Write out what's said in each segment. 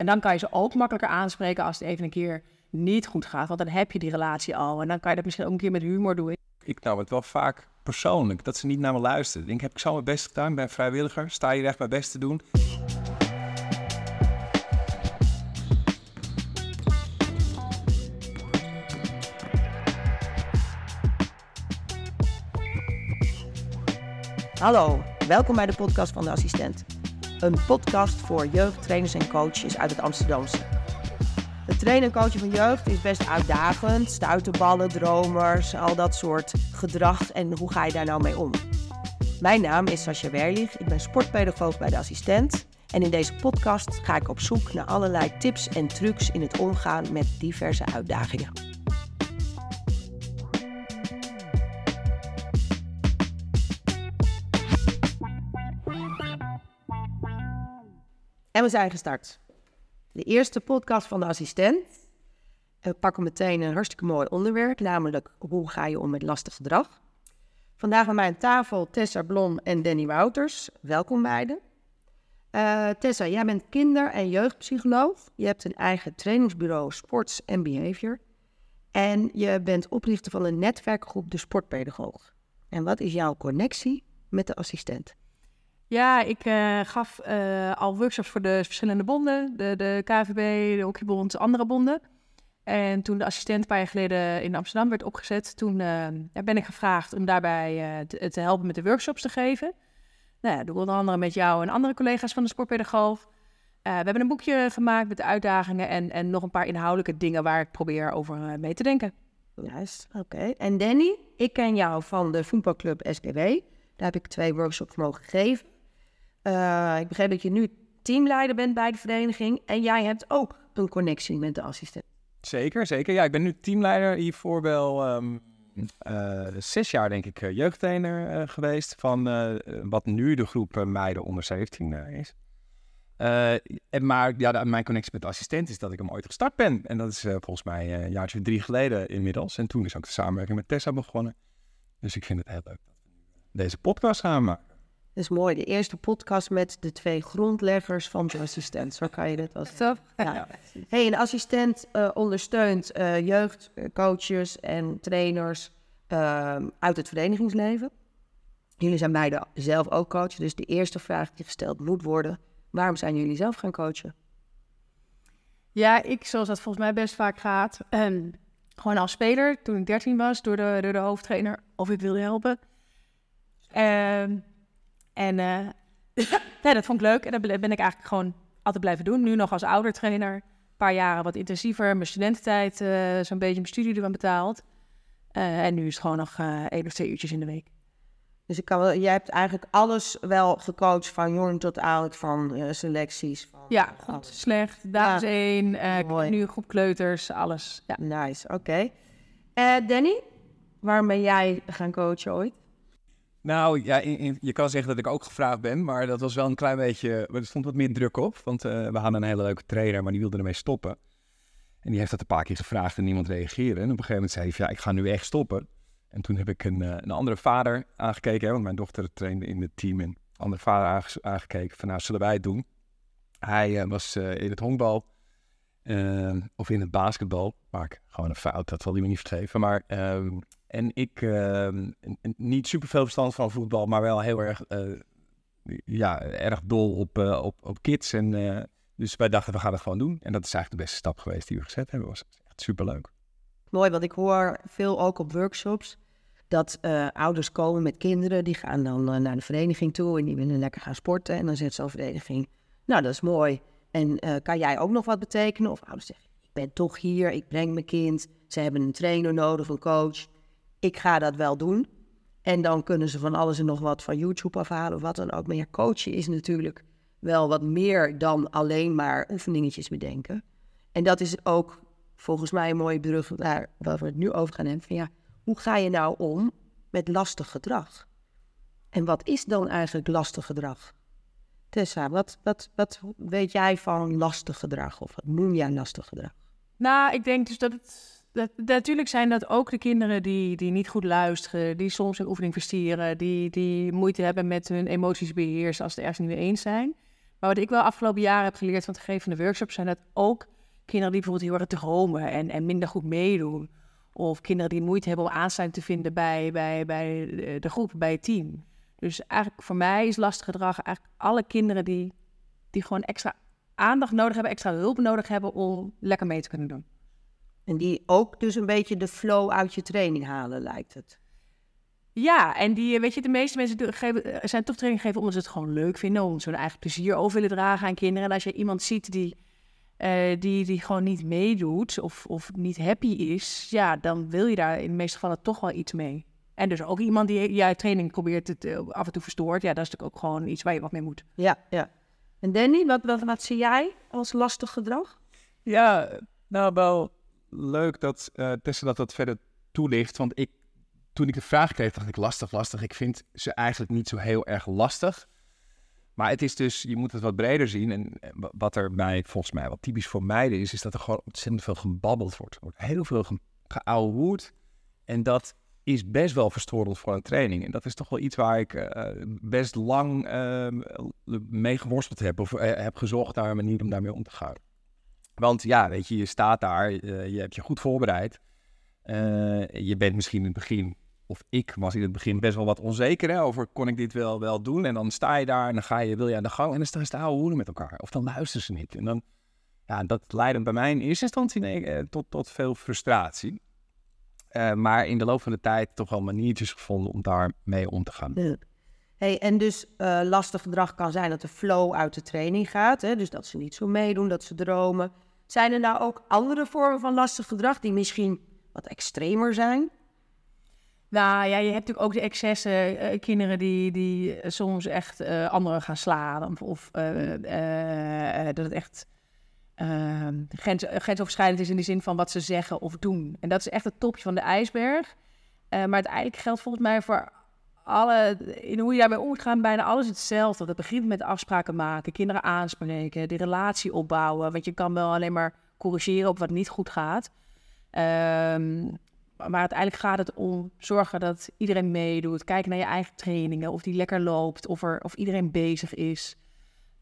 En dan kan je ze ook makkelijker aanspreken als het even een keer niet goed gaat. Want dan heb je die relatie al. En dan kan je dat misschien ook een keer met humor doen. Ik nou het wel vaak persoonlijk, dat ze niet naar me luisteren. Ik denk, heb ik zo mijn best gedaan? Ben vrijwilliger, sta hier echt mijn best te doen. Hallo, welkom bij de podcast van de assistent. Een podcast voor jeugdtrainers en coaches uit het Amsterdamse. Het trainen en coachen van jeugd is best uitdagend. Stuiterballen, dromers, al dat soort gedrag. En hoe ga je daar nou mee om? Mijn naam is Sascha Werlich. Ik ben sportpedagoog bij de assistent. En in deze podcast ga ik op zoek naar allerlei tips en trucs in het omgaan met diverse uitdagingen. Zijn gestart. De eerste podcast van de assistent. We pakken meteen een hartstikke mooi onderwerp, namelijk hoe ga je om met lastig gedrag. Vandaag aan tafel Tessa Blom en Danny Wouters. Welkom beiden. Uh, Tessa, jij bent kinder- en jeugdpsycholoog. Je hebt een eigen trainingsbureau Sports and Behavior. En je bent oprichter van een netwerkgroep De Sportpedagoog. En wat is jouw connectie met de assistent? Ja, ik uh, gaf uh, al workshops voor de verschillende bonden, de, de KVB, de Hockeybond, andere bonden. En toen de assistent een paar jaar geleden in Amsterdam werd opgezet, toen uh, ben ik gevraagd om daarbij te, te, helpen met de workshops te geven. Nou ja, doe onder andere met jou en andere collega's van de sportpedagoog. we hebben een boekje gemaakt met de uitdagingen en, en nog een paar inhoudelijke dingen waar ik probeer over mee te denken. Juist, oké. En Danny, ik ken jou van de voetbalclub SBW. Daar heb ik twee workshops mogen geven. Uh, ik begreep dat je nu teamleider bent bij de vereniging en jij hebt ook een connectie met de assistent. Zeker, zeker. Ja, ik ben nu teamleider hiervoor wel um, zes jaar, denk ik, jeugdtrainer uh, geweest van wat nu de groep meiden onder 17 is. en maar ja, mijn connectie met de assistent is dat ik hem ooit gestart ben. En dat is volgens mij een jaartje drie geleden inmiddels. En toen is ook de samenwerking met Tessa begonnen. Dus ik vind het heel leuk dat we deze podcast gaan maken. Dat is mooi. De eerste podcast met de twee grondleggers van de assistent. Zo kan je dat als. Ja. ja. Hey, een assistent uh, ondersteunt uh, jeugdcoaches en trainers uh, uit het verenigingsleven. Jullie zijn beide zelf ook coach. Dus de eerste vraag die gesteld moet worden: waarom zijn jullie zelf gaan coachen? Ja, ik, zoals dat volgens mij best vaak gaat, um, gewoon als speler toen ik 13 was, door de, door de hoofdtrainer, of ik wilde helpen. Um, en uh, nee, dat vond ik leuk. En dat ben ik eigenlijk gewoon altijd blijven doen. Nu nog als oudertrainer. Een paar jaren wat intensiever. Mijn studententijd uh, zo'n beetje mijn studie ervan betaald. Uh, en nu is het gewoon nog één of twee uurtjes in de week. Dus ik kan wel, jij hebt eigenlijk alles wel gecoacht van jong tot oud, van selecties. Van ja, goed, alles. slecht, dames ja, één, nu groep kleuters, alles. Ja. Nice, oké. Okay. Danny, waarom ben jij gaan coachen ooit? Nou ja, je kan zeggen dat ik ook gevraagd ben, maar dat was wel een klein beetje. Er stond wat meer druk op, want uh, we hadden een hele leuke trainer, maar die wilde ermee stoppen. En die heeft dat een paar keer gevraagd en niemand reageerde. En op een gegeven moment zei hij: Ja, ik ga nu echt stoppen. En toen heb ik een, uh, een andere vader aangekeken, hè, want mijn dochter trainde in het team. En een andere vader aangekeken van: Nou, zullen wij het doen? Hij uh, was in het honkbal of in het basketbal. Maak gewoon een fout, dat zal hij me niet vergeven. Maar ehm, en ik, uh, niet super veel verstand van voetbal, maar wel heel erg, uh, ja, erg dol op, uh, op, op kids. En, uh, dus wij dachten, we gaan het gewoon doen. En dat is eigenlijk de beste stap geweest die we gezet hebben. was echt super leuk. Mooi, want ik hoor veel ook op workshops dat ouders komen met kinderen. Die gaan dan naar de vereniging toe en die willen lekker gaan sporten. En dan zegt zo'n vereniging, nou dat is mooi. En kan jij ook nog wat betekenen? Of ouders zeggen, ik ben toch hier, ik breng mijn kind. Ze hebben een trainer nodig, een coach ik ga dat wel doen. En dan kunnen ze van alles en nog wat van YouTube afhalen of wat dan ook. Maar ja, coachen is natuurlijk wel wat meer dan alleen maar oefeningetjes bedenken. En dat is ook volgens mij een mooie brug naar waar we het nu over gaan hebben. Van ja, hoe ga je nou om met lastig gedrag? En wat is dan eigenlijk lastig gedrag? Tessa, wat, wat, wat weet jij van lastig gedrag? Of wat noem jij lastig gedrag? Nou, ik denk dus dat het dat, natuurlijk zijn dat ook de kinderen die, die niet goed luisteren, die soms een oefening verstieren, die, die moeite hebben met hun emoties beheersen als ze ergens niet mee eens zijn. Maar wat ik wel afgelopen jaren heb geleerd van het geven van de workshops, zijn dat ook kinderen die bijvoorbeeld heel erg dromen en, en minder goed meedoen. Of kinderen die moeite hebben om aansluiting te vinden bij, bij, bij de groep, bij het team. Dus eigenlijk voor mij is lastig gedrag eigenlijk alle kinderen die, die gewoon extra aandacht nodig hebben, extra hulp nodig hebben om lekker mee te kunnen doen. En die ook dus een beetje de flow uit je training halen, lijkt het. Ja, en die, weet je, de meeste mensen geven, zijn toch training geven omdat ze het gewoon leuk vinden, om zo'n eigen plezier over willen dragen aan kinderen. En als je iemand ziet die, uh, die, die gewoon niet meedoet of, of niet happy is, ja, dan wil je daar in de meeste gevallen toch wel iets mee. En dus ook iemand die jij training probeert het af en toe verstoort, ja, dat is natuurlijk ook gewoon iets waar je wat mee moet. Ja, ja. En Danny, wat, wat, wat zie jij als lastig gedrag? Ja, nou wel leuk dat uh, Tessa dat, dat verder toelicht. Want ik, toen ik de vraag kreeg, dacht ik lastig, lastig. Ik vind ze eigenlijk niet zo heel erg lastig. Maar het is dus, je moet het wat breder zien. En wat er bij, volgens mij, wat typisch voor meiden is, is dat er gewoon ontzettend veel gebabbeld wordt. Er wordt heel veel ge. En dat is best wel verstorend voor een training. En dat is toch wel iets waar ik uh, best lang uh, mee geworsteld heb. Of heb gezocht naar een manier om daarmee om te gaan. Want ja, weet je, je staat daar, je hebt je goed voorbereid. je bent misschien in het begin, of ik was in het begin best wel wat onzeker hè, over kon ik dit wel, wel doen. En dan sta je daar en dan ga je, wil je aan de gang en dan staan ze te houden met elkaar. Of dan luisteren ze niet. En dan, ja, dat leidde bij mij in eerste instantie nee, tot, tot veel frustratie. Maar in de loop van de tijd toch wel maniertjes gevonden om daarmee om te gaan. Hey, en dus lastig gedrag kan zijn dat de flow uit de training gaat. Hè? Dus dat ze niet zo meedoen, dat ze dromen. Zijn er nou ook andere vormen van lastig gedrag die misschien wat extremer zijn? Nou ja, je hebt natuurlijk ook de excessen. Uh, kinderen die, die soms echt anderen gaan slaan. Of, dat het echt uh, grens, grensoverschrijdend is in de zin van wat ze zeggen of doen. En dat is echt het topje van de ijsberg. Maar uiteindelijk geldt volgens mij voor alle, in hoe je daarmee om moet gaan, bijna alles hetzelfde. Dat begint met afspraken maken, kinderen aanspreken, de relatie opbouwen. Want je kan wel alleen maar corrigeren op wat niet goed gaat. Um, maar uiteindelijk gaat het om zorgen dat iedereen meedoet. Kijken naar je eigen trainingen, of die lekker loopt, of, er, of iedereen bezig is.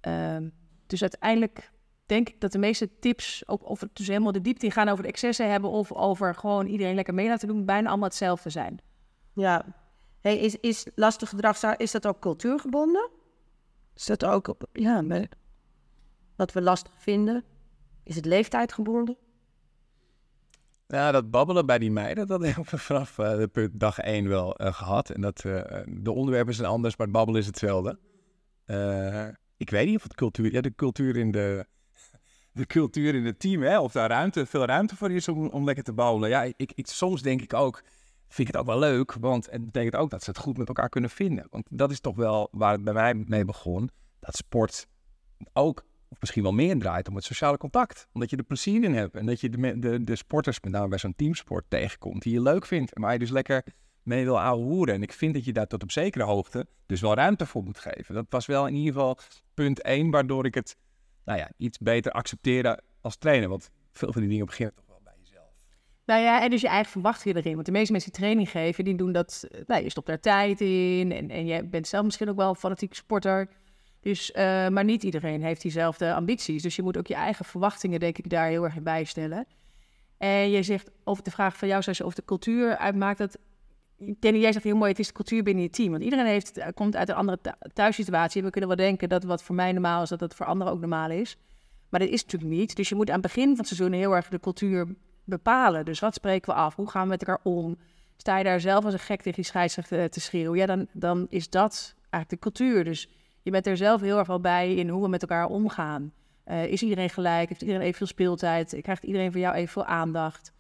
Um, dus uiteindelijk denk ik dat de meeste tips, ook of het dus helemaal de diepte in gaan over de excessen hebben of over gewoon iedereen lekker mee laten doen, bijna allemaal hetzelfde zijn. Ja. Hey, is, is lastig gedrag, is dat ook cultuurgebonden? Is dat ook op, ja, wat we lastig vinden? Is het leeftijdgebonden? Ja, dat babbelen bij die meiden, dat hebben we vanaf uh, dag één wel uh, gehad. En dat, uh, de onderwerpen zijn anders, maar het babbelen is hetzelfde. ik weet niet of het cultuur... Ja, de cultuur in de de cultuur in het team, hè, of daar ruimte, veel ruimte voor is om, om lekker te bouwen. Ja, ik, ik, soms denk ik ook, vind ik het ook wel leuk, want het betekent ook dat ze het goed met elkaar kunnen vinden. Want dat is toch wel waar het bij mij mee begon, dat sport ook, of misschien wel meer draait om het sociale contact. Omdat je er plezier in hebt en dat je de, de, de sporters, met name bij zo'n teamsport, tegenkomt die je leuk vindt. En waar je dus lekker mee wil ouwehoeren. En ik vind dat je daar tot op zekere hoogte dus wel ruimte voor moet geven. Dat was wel in ieder geval punt één, waardoor ik het nou ja, iets beter accepteren als trainer. Want veel van die dingen beginnen toch. Nou ja, en dus je eigen verwachtingen erin. Want de meeste mensen die training geven, die doen dat... Eh, nou, je stopt daar tijd in en, en je bent zelf misschien ook wel een fanatiek sporter. Dus, uh, maar niet iedereen heeft diezelfde ambities. Dus je moet ook je eigen verwachtingen, denk ik, daar heel erg in bijstellen. En je zegt over de vraag van jou, zoals over de cultuur uitmaakt, dat Danny, jij zegt heel mooi, het is de cultuur binnen je team. Want iedereen heeft, eh, komt uit een andere thuissituatie. We kunnen wel denken dat wat voor mij normaal is, dat het voor anderen ook normaal is. Maar dat is natuurlijk niet. Dus je moet aan het begin van het seizoen heel erg de cultuur bepalen. Dus wat spreken we af? Hoe gaan we met elkaar om? Sta je daar zelf als een gek tegen die scheidsrechter te schreeuwen? Ja, dan, dan is dat eigenlijk de cultuur. Dus je bent er zelf heel erg wel bij in hoe we met elkaar omgaan. Uh, is iedereen gelijk? Heeft iedereen evenveel speeltijd? Krijgt iedereen van jou evenveel aandacht?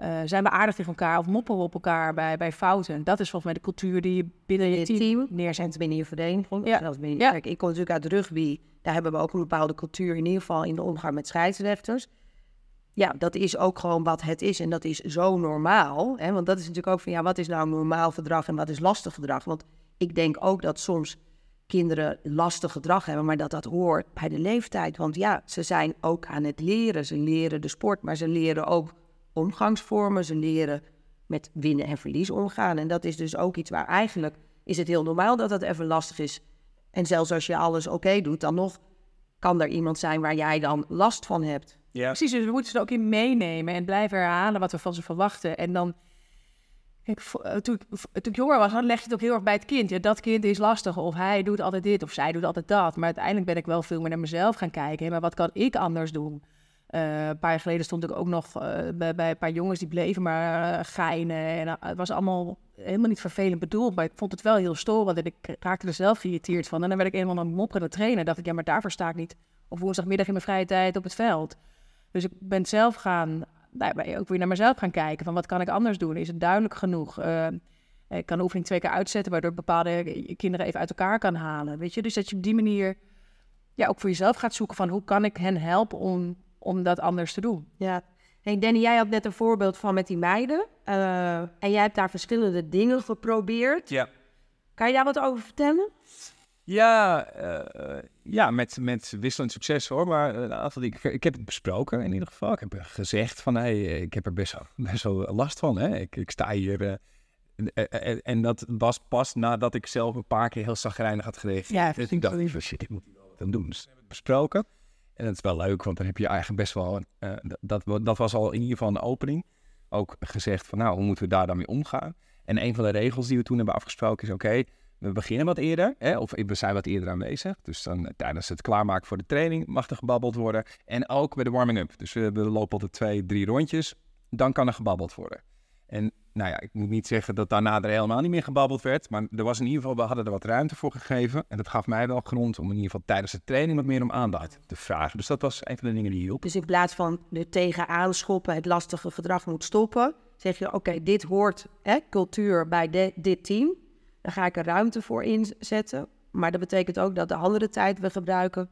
Uh, zijn we aardig tegen elkaar of mopperen we op elkaar bij, bij fouten? Dat is volgens mij de cultuur die je binnen je, team, neerzet. Binnen je vereniging. Ja. Dat binnen, ja. Kijk, ik kom natuurlijk uit rugby. Daar hebben we ook een bepaalde cultuur, in ieder geval in de omgang met scheidsrechters. Ja, dat is ook gewoon wat het is. En dat is zo normaal. Hè? Want dat is natuurlijk ook van, ja, wat is nou normaal gedrag en wat is lastig gedrag? Want ik denk ook dat soms kinderen lastig gedrag hebben, maar dat dat hoort bij de leeftijd. Want ja, ze zijn ook aan het leren. Ze leren de sport, maar ze leren ook omgangsvormen. Ze leren met winnen en verlies omgaan. En dat is dus ook iets waar eigenlijk is het heel normaal dat dat even lastig is. En zelfs als je alles oké doet, dan nog kan er iemand zijn waar jij dan last van hebt. Precies, dus we moeten ze ook in meenemen en blijven herhalen wat we van ze verwachten. En dan, eh, toen, ik- v- toen ik jonger was, dan leg je het ook heel erg bij het kind. Ja, dat kind is lastig, of hij doet altijd dit, of zij doet altijd dat. Maar uiteindelijk ben ik wel veel meer naar mezelf gaan kijken. Maar wat kan ik anders doen? Eh, een paar jaar geleden stond ik ook nog eh, bij, bij een paar jongens die bleven maar eh, geinen. En eh, het was allemaal helemaal niet vervelend bedoeld, maar ik vond het wel heel storend. En ik raakte er zelf geïrriteerd van. En dan werd ik eenmaal een mopperende trainer. dacht ik, ja, maar daarvoor sta ik niet op woensdagmiddag in mijn vrije tijd op het veld. Dus ik ben zelf gaan, daarbij ook weer naar mezelf gaan kijken. Van wat kan ik anders doen? Is het duidelijk genoeg? Eh, ik kan de oefening twee keer uitzetten, waardoor ik bepaalde kinderen even uit elkaar kan halen. Weet je, dus dat je op die manier ja, ook voor jezelf gaat zoeken van hoe kan ik hen helpen om, om dat anders te doen. Ja. Hey Danny, jij had net een voorbeeld van met die meiden. eh, en jij hebt daar verschillende dingen geprobeerd. Ja. Kan je daar wat over vertellen? Ja, eh, ja met, met wisselend succes hoor. Maar een aantal dingen. Ik, ik heb het besproken in ieder geval. Ik heb gezegd van hey, ik heb er best wel, best wel last van. Hè. Ik, ik sta hier. eh, eh, eh, en dat was pas nadat ik zelf een paar keer heel zagrijnig had gereageerd. Ja, dus ik dacht, van, shit, ik moet wat aan doen. Dus we hebben het besproken. En dat is wel leuk, want dan heb je eigenlijk best wel... eh, dat, dat, dat was al in ieder geval een opening. Ook gezegd van, nou, hoe moeten we daar dan mee omgaan? En een van de regels die we toen hebben afgesproken is, oké, we beginnen wat eerder, hè, of we zijn wat eerder aanwezig. Dus dan eh, tijdens het klaarmaken voor de training mag er gebabbeld worden. En ook bij de warming-up. Dus we, we lopen altijd twee, drie rondjes. Dan kan er gebabbeld worden. En nou ja, ik moet niet zeggen dat daarna er helemaal niet meer gebabbeld werd. Maar er was in ieder geval, we hadden er wat ruimte voor gegeven. En dat gaf mij wel grond om in ieder geval tijdens de training wat meer om aandacht te vragen. Dus dat was een van de dingen die hielp. Dus in plaats van er tegenaan schoppen, het lastige gedrag moet stoppen, zeg je: Oké, dit hoort hè, cultuur bij dit team. Dan ga ik er ruimte voor inzetten. Maar dat betekent ook dat de andere tijd we gebruiken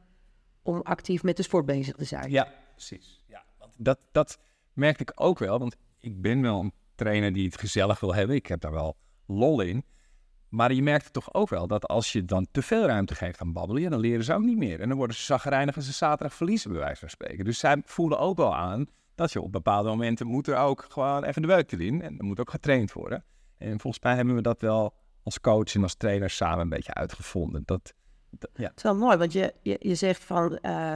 om actief met de sport bezig te zijn. Ja, precies. Ja, want dat, dat merkte ik ook wel, want ik ben wel een trainer die het gezellig wil hebben. Ik heb daar wel lol in. Maar je merkt toch ook wel dat als je dan te veel ruimte geeft aan babbelen, dan leren ze ook niet meer. En dan worden ze zagrijnig als ze zaterdag verliezen, bij wijze van spreken. Dus zij voelen ook wel aan dat je op bepaalde momenten moet er ook gewoon even de beuk erin. En er moet ook getraind worden. En volgens mij hebben we dat wel als coach en als trainer samen een beetje uitgevonden. Dat, dat- ja. Het is wel mooi, want je, je, je zegt van eh,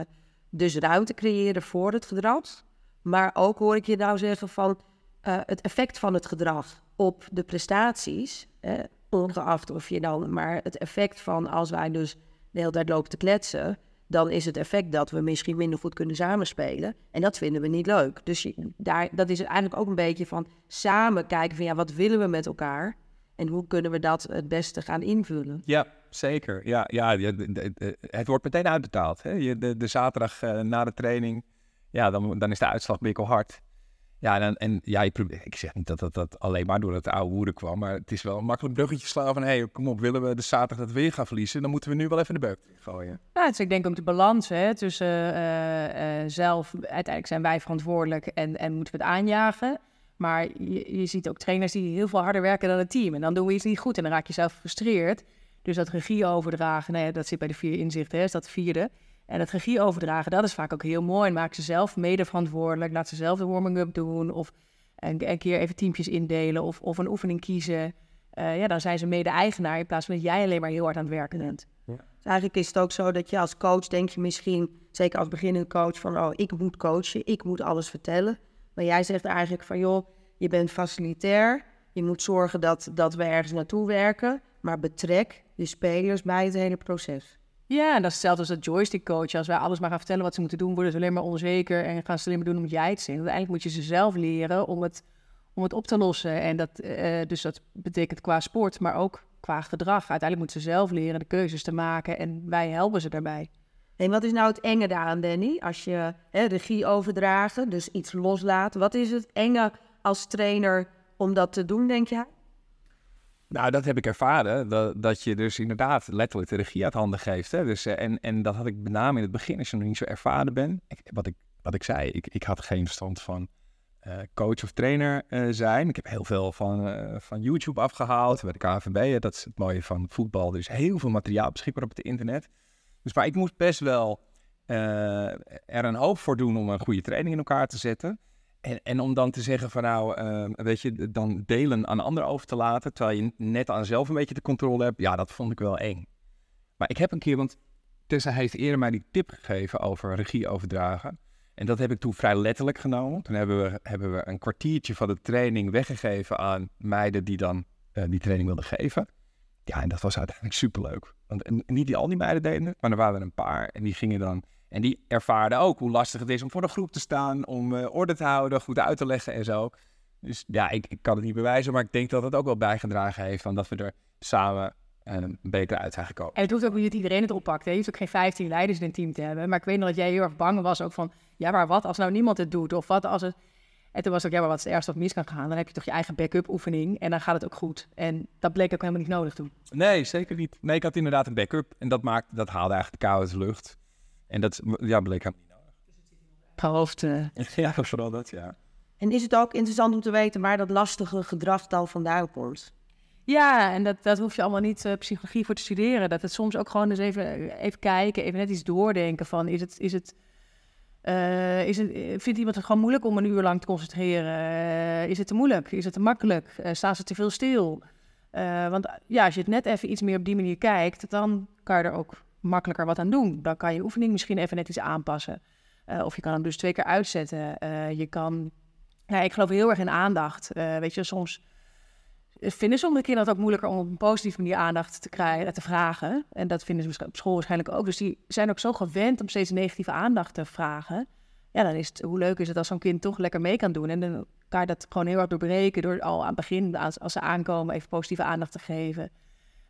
dus ruimte creëren voor het gedrag. Maar ook hoor ik je nou zeggen van eh, het effect van het gedrag op de prestaties. eh, ongeacht of je dan, maar het effect van als wij dus de hele tijd lopen te kletsen. Dan is het effect dat we misschien minder goed kunnen samenspelen. En dat vinden we niet leuk. Dus je, daar, dat is eigenlijk ook een beetje van samen kijken van ja, wat willen we met elkaar? En hoe kunnen we dat het beste gaan invullen? Ja, zeker. Ja, ja, ja, de- de- de- het wordt meteen uitbetaald. Hè? Je, de, de zaterdag eh, na de training, ja, dan, dan is de uitslag hard. Ja, en, en ja, ik, zeg niet dat dat, dat alleen maar door het oude woede kwam, maar het is wel een makkelijk bruggetje slaan van, hé, hey, kom op, willen we de zaterdag dat we weer gaan verliezen, dan moeten we nu wel even de beuk gooien. Ja, dus ik denk ook de balans hè, tussen eh, eh, zelf, uiteindelijk zijn wij verantwoordelijk en, en moeten we het aanjagen. Maar je, je ziet ook trainers die heel veel harder werken dan het team. En dan doen we iets niet goed en dan raak je zelf gefrustreerd. Dus dat regie overdragen, nou ja, dat zit bij de vier inzichten, hè, is dat vierde. En dat regie overdragen, dat is vaak ook heel mooi. En maak ze zelf mede verantwoordelijk. Laat ze zelf de warming-up doen. Of een, een keer even teampjes indelen. Of, of een oefening kiezen. Eh, ja, dan zijn ze mede-eigenaar in plaats van dat jij alleen maar heel hard aan het werken bent. Dus eigenlijk is het ook zo dat je als coach denk je misschien, zeker als beginnende coach, van oh, ik moet coachen, ik moet alles vertellen. Maar jij zegt eigenlijk van joh, je bent facilitair, je moet zorgen dat, dat we ergens naartoe werken, maar betrek de spelers bij het hele proces. Ja, en dat is hetzelfde als dat joystick coach. Als wij alles maar gaan vertellen wat ze moeten doen, worden ze alleen maar onzeker en gaan ze alleen maar doen omdat jij het zegt. Uiteindelijk moet je ze zelf leren om het, om het op te lossen. En dat, eh, dus dat betekent qua sport, maar ook qua gedrag. Uiteindelijk moeten ze zelf leren de keuzes te maken en wij helpen ze daarbij. En wat is nou het enge daaraan, Danny? Als je hè, regie overdragen, dus iets loslaat. Wat is het enge als trainer om dat te doen, denk jij? Nou, dat heb ik ervaren, dat, dat je dus inderdaad letterlijk de regie uit handen geeft. Hè? Dus, eh, en, en dat had ik met name in het begin, als je nog niet zo ervaren bent. Wat, ik, wat ik zei, ik, ik had geen verstand van eh, coach of trainer eh, zijn. Ik heb heel veel van, van YouTube afgehaald, bij de KNVB. Dat is het mooie van voetbal. Er is heel veel materiaal beschikbaar op het internet. Dus maar ik moest best wel eh, er een hoop voor doen om een goede training in elkaar te zetten. En, en om dan te zeggen van nou, eh, weet je, dan delen aan anderen over te laten, terwijl je net aan zelf een beetje de controle hebt, ja, dat vond ik wel eng. Maar ik heb een keer, want Tessa heeft eerder mij die tip gegeven over regie overdragen. En dat heb ik toen vrij letterlijk genomen. Toen hebben we, hebben we een kwartiertje van de training weggegeven aan meiden die dan eh, die training wilden geven. Ja, en dat was uiteindelijk superleuk. Want niet die, al die meiden deden maar er waren er een paar. En die gingen dan... En die ervaarden ook hoe lastig het is om voor een groep te staan, om uh, orde te houden, goed uit te leggen en zo. Dus ja, ik, ik, kan het niet bewijzen, maar ik denk dat het ook wel bijgedragen heeft van dat we er samen een beter uit zijn gekomen. En het hoeft ook niet dat iedereen het oppakt. Hè? Je hoeft ook geen 15 leiders in een team te hebben. Maar ik weet nog dat jij heel erg bang was ook van... ja, maar wat als nou niemand het doet? Of wat als het... En toen was ook, ja, maar wat is het ergste wat mis kan gaan? Dan heb je toch je eigen backup oefening en dan gaat het ook goed. En dat bleek ook helemaal niet nodig toen. Nee, zeker niet. Nee, ik had inderdaad een backup en dat, maakte, dat haalde eigenlijk de kou uit de lucht. En dat ja, bleek helemaal niet nodig. Hoofd. Uh... Ja, vooral dat, ja. En is het ook interessant om te weten waar dat lastige gedrag dan vandaan komt? Ja, en dat, dat hoef je allemaal niet uh, psychologie voor te studeren. Dat het soms ook gewoon eens even, even kijken, even net iets doordenken van is het... Is het uh, is het, vindt iemand het gewoon moeilijk om een uur lang te concentreren? Uh, is het te moeilijk? Is het te makkelijk? Staan ze te veel stil? want ja, als je het net even iets meer op die manier kijkt, dan kan je er ook makkelijker wat aan doen. Dan kan je oefening misschien even net iets aanpassen. of je kan hem dus twee keer uitzetten. je kan... Ik geloof heel erg in aandacht. weet je, soms vinden sommige kinderen het ook moeilijker om op een positieve manier aandacht te krijgen, te vragen. En dat vinden ze op school waarschijnlijk ook. Dus die zijn ook zo gewend om steeds negatieve aandacht te vragen. Ja, dan is het, hoe leuk is het als zo'n kind toch lekker mee kan doen. En dan kan je dat gewoon heel hard doorbreken door al aan het begin, als, als ze aankomen, even positieve aandacht te geven.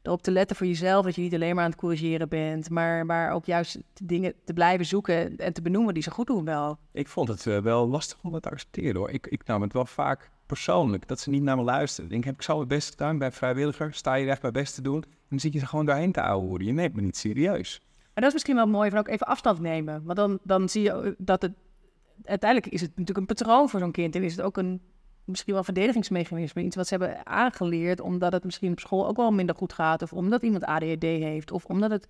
Erop te letten voor jezelf dat je niet alleen maar aan het corrigeren bent, maar, maar ook juist dingen te blijven zoeken en te benoemen die ze goed doen wel. Ik vond het uh, wel lastig om het te accepteren hoor. Ik, ik nam het wel vaak persoonlijk, dat ze niet naar me luisteren. Ik denk, heb ik zo mijn best gedaan bij vrijwilliger, sta je echt mijn best te doen. En dan zit je er gewoon doorheen te ouwen. Je neemt me niet serieus. En dat is misschien wel mooi van ook even afstand nemen. Want dan, dan zie je dat het, uiteindelijk is het natuurlijk een patroon voor zo'n kind. En is het ook een, misschien wel een verdedigingsmechanisme. Iets wat ze hebben aangeleerd omdat het misschien op school ook wel minder goed gaat. Of omdat iemand ADHD heeft. Of omdat het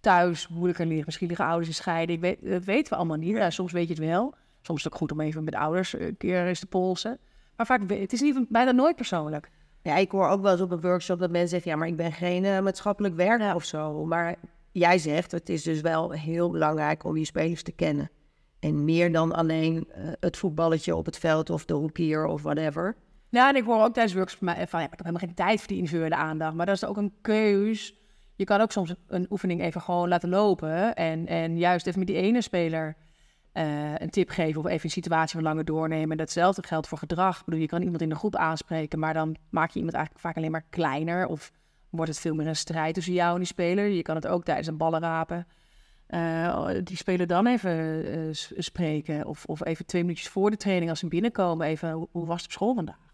thuis moeilijker ligt. Misschien liggen ouders in scheiding. Weet, dat weten we allemaal niet. Soms weet je het wel. Soms is het ook goed om even met ouders een keer eens te polsen. Maar vaak, het is niet, bijna nooit persoonlijk. Ja, ik hoor ook wel eens op een workshop dat mensen zeggen... ja, maar ik ben geen uh, maatschappelijk werker of zo. Maar jij zegt, het is dus wel heel belangrijk om je spelers te kennen. En meer dan alleen uh, het voetballetje op het veld of de hoekier of whatever. Ja, en ik hoor ook tijdens workshops van... Ja, ik heb helemaal geen tijd voor die individuele aandacht. Maar dat is ook een keus. Je kan ook soms een oefening even gewoon laten lopen... en, en juist even met die ene speler uh, een tip geven of even een situatie wat langer doornemen. Datzelfde geldt voor gedrag. Ik bedoel, je kan iemand in de groep aanspreken, maar dan maak je iemand eigenlijk vaak alleen maar kleiner. Of wordt het veel meer een strijd tussen jou en die speler. Je kan het ook tijdens een ballenrapen. Uh, die speler dan even uh, spreken. Of, of even twee minuutjes voor de training als ze binnenkomen. Even, hoe, hoe was het op school vandaag?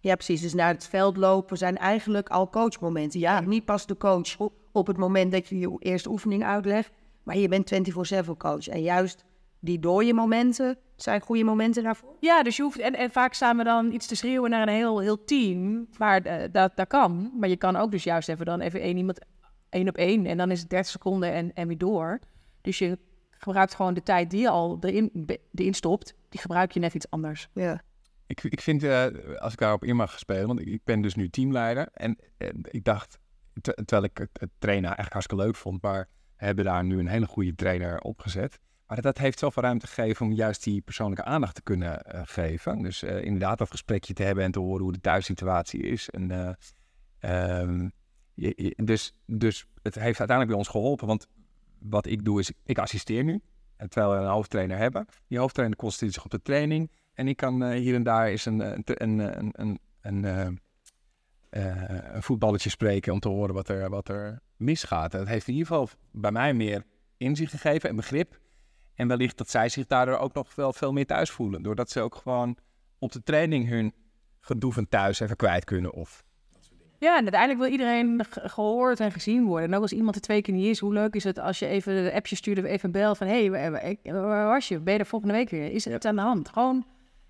Ja, precies. Dus naar het veld lopen zijn eigenlijk al coachmomenten. Ja, niet pas de coach op het moment dat je je eerste oefening uitlegt. Maar je bent 24-7 coach. En juist die dode momenten zijn goede momenten daarvoor. Ja, dus je hoeft. En, en vaak staan we dan iets te schreeuwen naar een heel, heel team. Maar uh, dat, dat kan. Maar je kan ook dus juist even dan even één iemand één op één. En dan is het 30 seconden en, en weer door. Dus je gebruikt gewoon de tijd die je al erin, erin stopt. Die gebruik je net iets anders. Ja. Ik, ik vind, uh, als ik daarop in mag spelen, want ik, ik ben dus nu teamleider. En, en ik dacht, terwijl ik het, het trainen eigenlijk hartstikke leuk vond, maar hebben daar nu een hele goede trainer opgezet. Maar dat heeft zoveel ruimte gegeven om juist die persoonlijke aandacht te kunnen uh, geven. Dus uh, inderdaad dat gesprekje te hebben en te horen hoe de thuissituatie is. En, je, je, dus, dus het heeft uiteindelijk bij ons geholpen. Want wat ik doe is, ik assisteer nu. Terwijl we een hoofdtrainer hebben. Die hoofdtrainer concentreert zich op de training. En ik kan hier en daar eens een, een, een, een, een, voetballetje spreken om te horen wat er, wat er misgaat. Dat heeft in ieder geval bij mij meer inzicht gegeven en begrip en wellicht dat zij zich daardoor ook nog wel veel meer thuis voelen. Doordat ze ook gewoon op de training hun gedoe van thuis even kwijt kunnen. Of ja, en uiteindelijk wil iedereen gehoord en gezien worden. En ook als iemand er twee keer niet is, hoe leuk is het als je even een appje stuurt of even een bel van... hé, hey, waar was je? Ben je er volgende week weer? Is het aan de hand? Gewoon,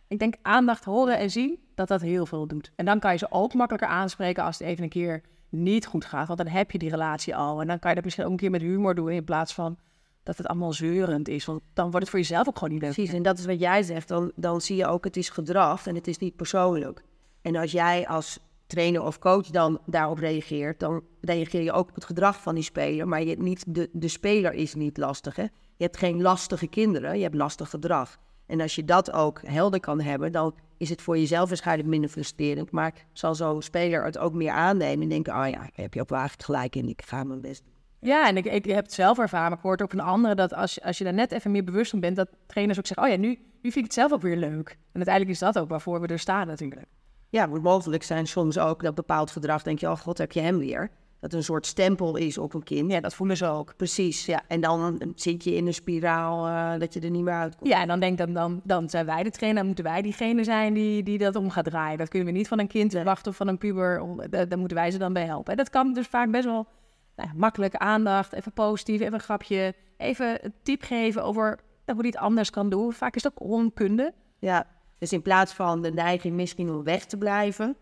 ik denk aandacht horen en zien, dat dat heel veel doet. En dan kan je ze ook makkelijker aanspreken als het even een keer niet goed gaat. Want dan heb je die relatie al. En dan kan je dat misschien ook een keer met humor doen in plaats van dat het allemaal zeurend is. Want dan wordt het voor jezelf ook gewoon niet leuk. Precies, en dat is wat jij zegt. Dan, dan zie je ook, het is gedrag en het is niet persoonlijk. En als jij als trainer of coach dan daarop reageert, dan reageer je ook op het gedrag van die speler. Maar je, niet, de, de speler is niet lastig. Hè? Je hebt geen lastige kinderen, je hebt lastig gedrag. En als je dat ook helder kan hebben, dan is het voor jezelf waarschijnlijk minder frustrerend. Maar zal zo'n speler het ook meer aannemen en denken: oh ja, heb je ook wel gelijk in, ik ga mijn best. Ja, en ik, ik heb het zelf ervaren, maar ik hoor ook van anderen dat als, als je daar net even meer bewust van bent, dat trainers ook zeggen: oh ja, nu, nu vind ik het zelf ook weer leuk. En uiteindelijk is dat ook waarvoor we er staan natuurlijk. Ja, het moet mogelijk zijn soms ook dat bepaald gedrag, denk je: oh god, heb je hem weer dat een soort stempel is op een kind. Ja, dat voelen ze ook. Precies, ja. En dan zit je in een spiraal uh, dat je er niet meer uitkomt. Ja, en dan denk ik, dan, dan zijn wij de trainer, dan moeten wij diegene zijn die, die dat om gaat draaien. Dat kunnen we niet van een kind wachten of van een puber, daar moeten wij ze dan bij helpen. En dat kan dus vaak best wel nou, makkelijk aandacht, even positief, even een grapje, even een tip geven over nou, hoe hij het anders kan doen. Vaak is het ook onkunde. Ja, dus in plaats van de neiging misschien om weg te blijven,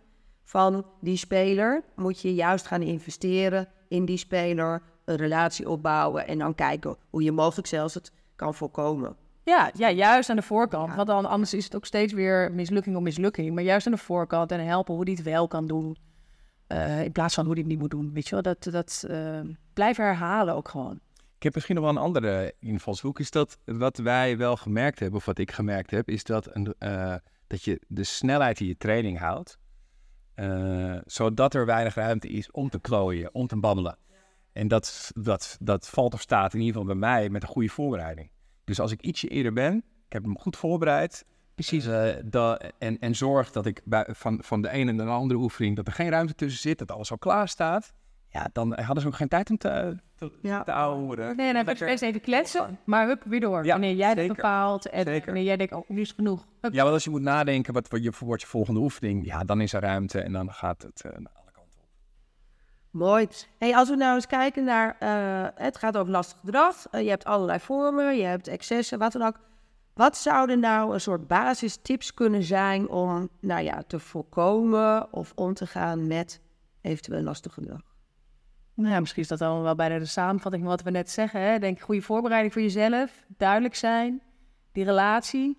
van die speler, moet je juist gaan investeren in die speler, een relatie opbouwen en dan kijken hoe je mogelijk zelfs het kan voorkomen. Ja, ja juist aan de voorkant. Want dan, anders is het ook steeds weer mislukking op mislukking. Maar juist aan de voorkant en helpen hoe die het wel kan doen. Uh, in plaats van hoe die het niet moet doen. Weet je wel, dat, dat uh, blijven herhalen ook gewoon. Ik heb misschien nog wel een andere invalshoek. Is dat wat wij wel gemerkt hebben, of wat ik gemerkt heb, is dat, een, uh, dat je de snelheid in je training houdt. Uh, zodat er weinig ruimte is om te klooien, om te babbelen. En dat, dat, dat valt of staat in ieder geval bij mij met een goede voorbereiding. Dus als ik ietsje eerder ben, ik heb hem goed voorbereid. Precies. Uh, dat, en, en zorg dat ik bij, van, van de ene en de andere oefening, dat er geen ruimte tussen zit, dat alles al klaar staat. Ja, dan hadden ze ook geen tijd om te, te, ja. te ouwen. Nee, dan even best even kletsen, maar hup, weer door. Ja, wanneer jij dat bepaalt en zeker. wanneer jij denkt, oh, nu is het genoeg. Hup. Ja, want als je moet nadenken, wat, wat, je, wordt je volgende oefening, ja, dan is er ruimte en dan gaat het uh, naar alle kanten op. Mooi. Hey, als we nou eens kijken naar, uh, het gaat over lastig gedrag. Uh, je hebt allerlei vormen, je hebt excessen, wat dan ook. Wat zouden nou een soort basistips kunnen zijn om nou ja, te voorkomen of om te gaan met eventueel lastig gedrag? Nou ja, misschien is dat dan wel bijna de samenvatting van wat we net zeggen. Hè? Denk goede voorbereiding voor jezelf, duidelijk zijn, die relatie,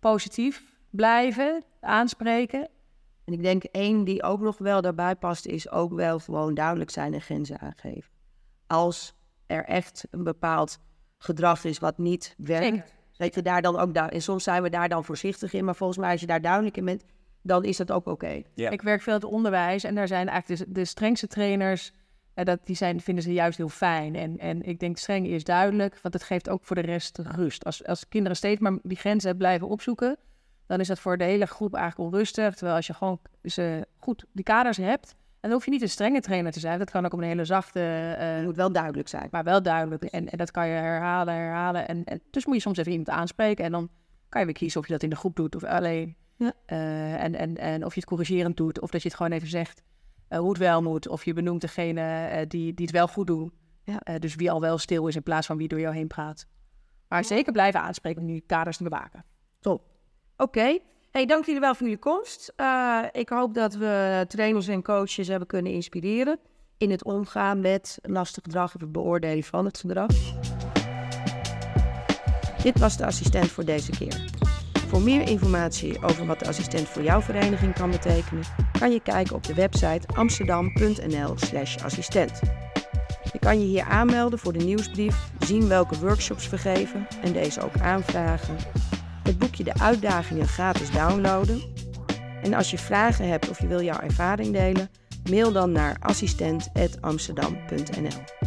positief blijven, aanspreken. En ik denk één die ook nog wel daarbij past, is ook wel gewoon duidelijk zijn en grenzen aangeven. Als er echt een bepaald gedrag is wat niet werkt, dat je daar dan ook, en soms zijn we daar dan voorzichtig in, maar volgens mij als je daar duidelijk in bent, dan is dat ook oké. Ik werk veel in het onderwijs en daar zijn eigenlijk de, de strengste trainers uh, dat, die zijn, vinden ze juist heel fijn. En, en ik denk streng is duidelijk, want het geeft ook voor de rest rust. Als, als kinderen steeds maar die grenzen blijven opzoeken, dan is dat voor de hele groep eigenlijk onrustig. Terwijl als je gewoon ze goed die kaders hebt, en dan hoef je niet een strenge trainer te zijn. Dat kan ook op een hele zachte... Uh, het moet wel duidelijk zijn. Maar wel duidelijk. En, en dat kan je herhalen, herhalen. En, en, dus moet je soms even iemand aanspreken. En dan kan je weer kiezen of je dat in de groep doet of alleen. Ja. Uh, en, en, en of je het corrigerend doet. Of dat je het gewoon even zegt. Eh, hoe het wel moet. Of je benoemt degene eh, die, die het wel goed doen. Ja. Eh, dus wie al wel stil is in plaats van wie door jou heen praat. Maar zeker blijven aanspreken om die kaders te bewaken. Top. Oké. Hey, dank jullie wel voor jullie komst. ik hoop dat we trainers en coaches hebben kunnen inspireren in het omgaan met lastig gedrag of het beoordelen van het gedrag. Dit was de assistent voor deze keer. Voor meer informatie over wat de assistent voor jouw vereniging kan betekenen, kan je kijken op de website amsterdam.nl/assistent. Je kan je hier aanmelden voor de nieuwsbrief, zien welke workshops we geven en deze ook aanvragen. Het boekje De Uitdagingen gratis downloaden. En als je vragen hebt of je wil jouw ervaring delen, mail dan naar assistent.amsterdam.nl.